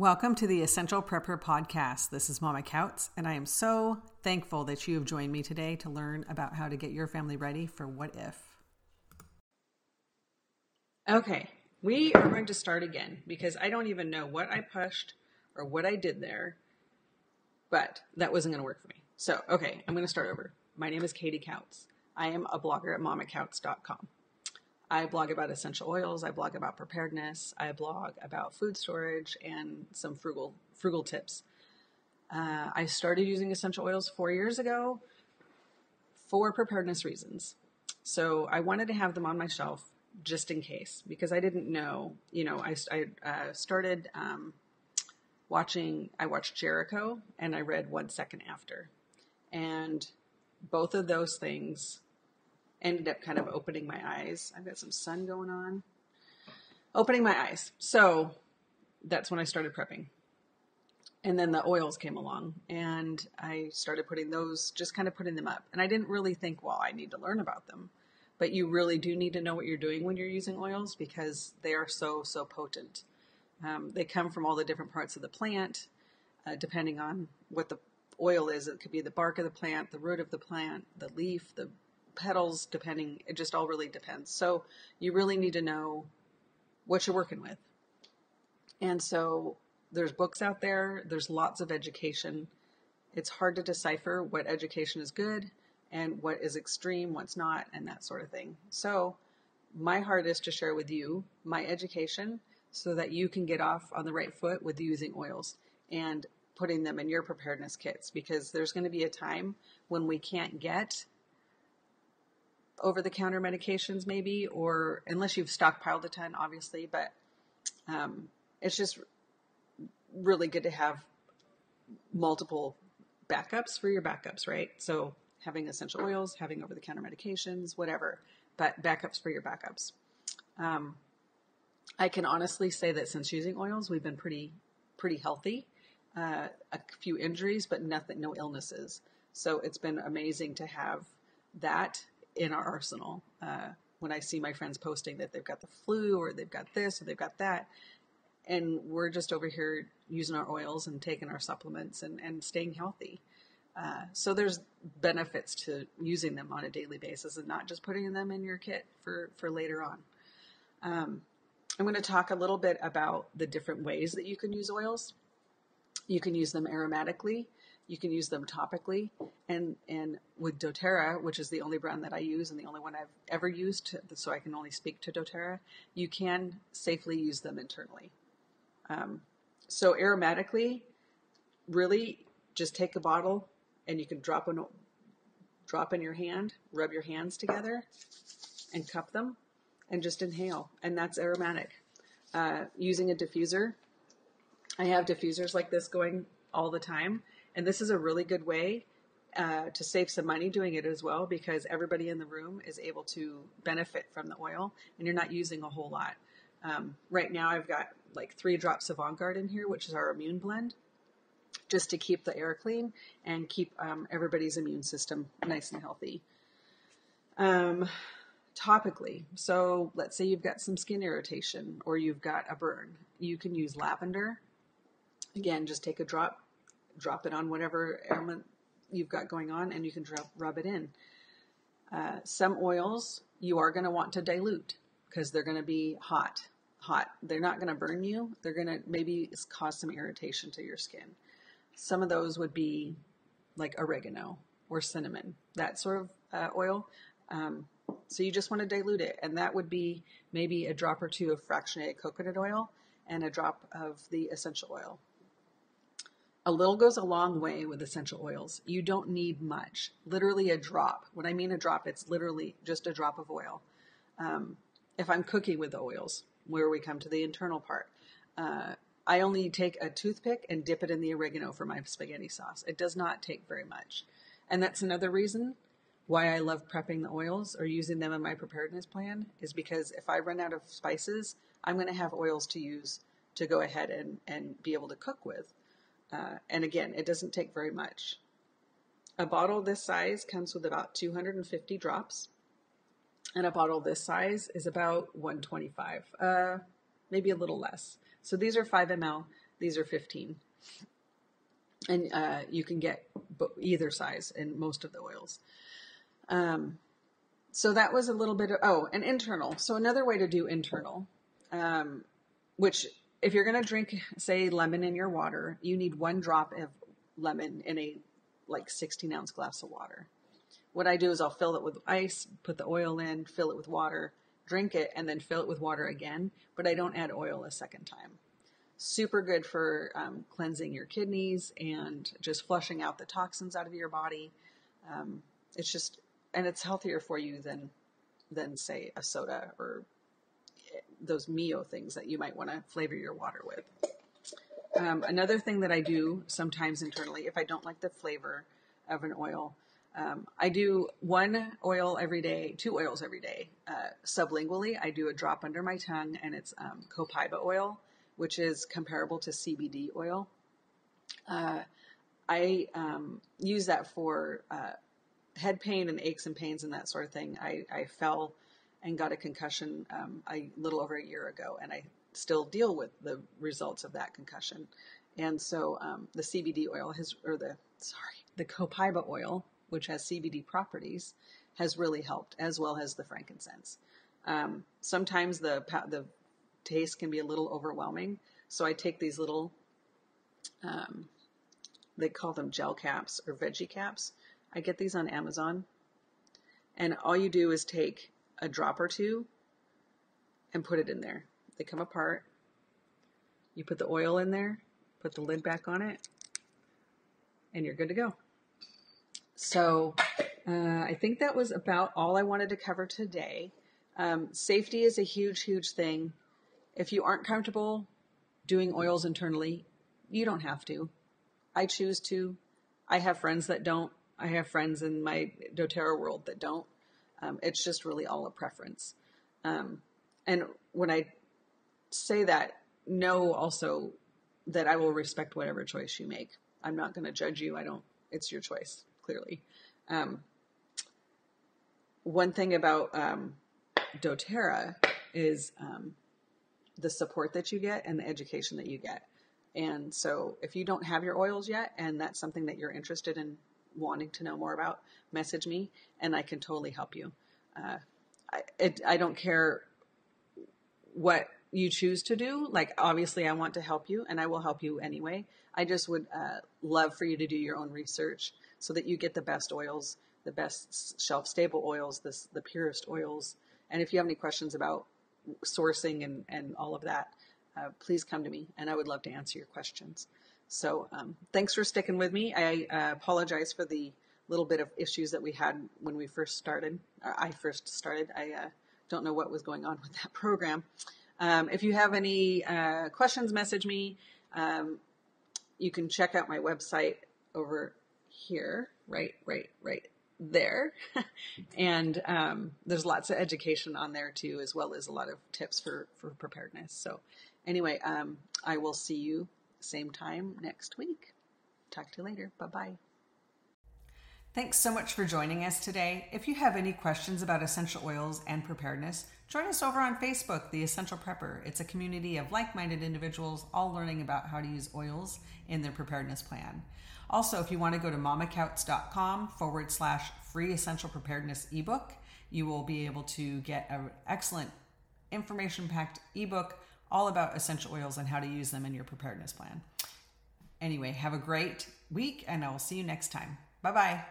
Welcome to the Essential Prepper Podcast. This is Mama Couts, and I am so thankful that you have joined me today to learn about how to get your family ready for what if. Okay, we are going to start again because I don't even know what I pushed or what I did there, but that wasn't going to work for me. So, okay, I'm going to start over. My name is Katie Couts. I am a blogger at mamacouts.com. I blog about essential oils. I blog about preparedness. I blog about food storage and some frugal frugal tips. Uh, I started using essential oils four years ago for preparedness reasons. So I wanted to have them on my shelf just in case because I didn't know. You know, I, I uh, started um, watching. I watched Jericho and I read One Second After, and both of those things ended up kind of opening my eyes. I've got some sun going on. Opening my eyes. So that's when I started prepping. And then the oils came along and I started putting those, just kind of putting them up. And I didn't really think, well, I need to learn about them. But you really do need to know what you're doing when you're using oils because they are so, so potent. Um, they come from all the different parts of the plant, uh, depending on what the oil is. It could be the bark of the plant, the root of the plant, the leaf, the petals, depending, it just all really depends. So you really need to know what you're working with. And so there's books out there, there's lots of education. It's hard to decipher what education is good and what is extreme, what's not, and that sort of thing. So my heart is to share with you my education so that you can get off on the right foot with using oils and putting them in your preparedness kits because there's going to be a time when we can't get over the counter medications, maybe, or unless you've stockpiled a ton, obviously, but um, it's just really good to have multiple backups for your backups, right? So having essential oils, having over the counter medications, whatever, but backups for your backups. Um, I can honestly say that since using oils, we've been pretty pretty healthy. Uh, a few injuries, but nothing, no illnesses. So it's been amazing to have that in our arsenal. Uh, when I see my friends posting that they've got the flu or they've got this or they've got that, and we're just over here using our oils and taking our supplements and, and staying healthy. Uh, so there's benefits to using them on a daily basis and not just putting them in your kit for, for later on. Um, I'm going to talk a little bit about the different ways that you can use oils. You can use them aromatically. You can use them topically, and and with DoTerra, which is the only brand that I use and the only one I've ever used, so I can only speak to DoTerra. You can safely use them internally. Um, so aromatically, really, just take a bottle and you can drop an drop in your hand, rub your hands together, and cup them, and just inhale, and that's aromatic. Uh, using a diffuser, I have diffusers like this going all the time and this is a really good way uh, to save some money doing it as well because everybody in the room is able to benefit from the oil and you're not using a whole lot. Um, right now, I've got like three drops of On in here, which is our immune blend, just to keep the air clean and keep um, everybody's immune system nice and healthy. Um, topically, so let's say you've got some skin irritation or you've got a burn, you can use lavender. Again, just take a drop drop it on whatever ailment you've got going on and you can drop, rub it in. Uh, some oils you are going to want to dilute because they're going to be hot. Hot. They're not going to burn you. They're going to maybe cause some irritation to your skin. Some of those would be like oregano or cinnamon, that sort of uh, oil. Um, so you just want to dilute it, and that would be maybe a drop or two of fractionated coconut oil and a drop of the essential oil. A little goes a long way with essential oils. You don't need much, literally a drop. When I mean a drop, it's literally just a drop of oil. Um, if I'm cooking with the oils, where we come to the internal part, uh, I only take a toothpick and dip it in the oregano for my spaghetti sauce. It does not take very much. And that's another reason why I love prepping the oils or using them in my preparedness plan is because if I run out of spices, I'm going to have oils to use to go ahead and, and be able to cook with. Uh, and again, it doesn't take very much. A bottle this size comes with about 250 drops, and a bottle this size is about 125, uh, maybe a little less. So these are 5 ml. These are 15. And uh, you can get either size in most of the oils. Um, so that was a little bit of, oh, an internal. So another way to do internal, um, which if you're going to drink, say, lemon in your water, you need one drop of lemon in a like 16 ounce glass of water. What I do is I'll fill it with ice, put the oil in, fill it with water, drink it, and then fill it with water again. But I don't add oil a second time. Super good for um, cleansing your kidneys and just flushing out the toxins out of your body. Um, it's just, and it's healthier for you than, than say a soda or those Mio things that you might want to flavor your water with. Um, another thing that I do sometimes internally, if I don't like the flavor of an oil, um, I do one oil every day, two oils every day. Uh, sublingually, I do a drop under my tongue, and it's um, copaiba oil, which is comparable to CBD oil. Uh, I um, use that for uh, head pain and aches and pains and that sort of thing. I, I fell and got a concussion um, a little over a year ago, and I still deal with the results of that concussion. And so um, the CBD oil has, or the sorry, the copaiba oil, which has CBD properties, has really helped, as well as the frankincense. Um, sometimes the the taste can be a little overwhelming, so I take these little, um, they call them gel caps or veggie caps. I get these on Amazon, and all you do is take a drop or two and put it in there. They come apart. You put the oil in there, put the lid back on it, and you're good to go. So uh, I think that was about all I wanted to cover today. Um, safety is a huge, huge thing. If you aren't comfortable doing oils internally, you don't have to. I choose to. I have friends that don't. I have friends in my doTERRA world that don't. Um, it's just really all a preference. Um, and when I say that, know also that I will respect whatever choice you make. I'm not going to judge you. I don't, it's your choice, clearly. Um, one thing about um, doTERRA is um, the support that you get and the education that you get. And so if you don't have your oils yet and that's something that you're interested in wanting to know more about, message me and I can totally help you. Uh, I, it, I don't care what you choose to do. Like, obviously, I want to help you and I will help you anyway. I just would uh, love for you to do your own research so that you get the best oils, the best shelf stable oils, this, the purest oils. And if you have any questions about sourcing and, and all of that, uh, please come to me and I would love to answer your questions. So um, thanks for sticking with me. I uh, apologize for the little bit of issues that we had when we first started. I first started. I uh, don't know what was going on with that program. Um, if you have any uh, questions, message me. Um, you can check out my website over here, right, right, right there. and um, there's lots of education on there too, as well as a lot of tips for, for preparedness. So, anyway, um, I will see you same time next week. Talk to you later. Bye bye. Thanks so much for joining us today. If you have any questions about essential oils and preparedness, join us over on Facebook, The Essential Prepper. It's a community of like minded individuals all learning about how to use oils in their preparedness plan. Also, if you want to go to mamakautz.com forward slash free essential preparedness ebook, you will be able to get an excellent information packed ebook all about essential oils and how to use them in your preparedness plan. Anyway, have a great week, and I will see you next time. Bye bye.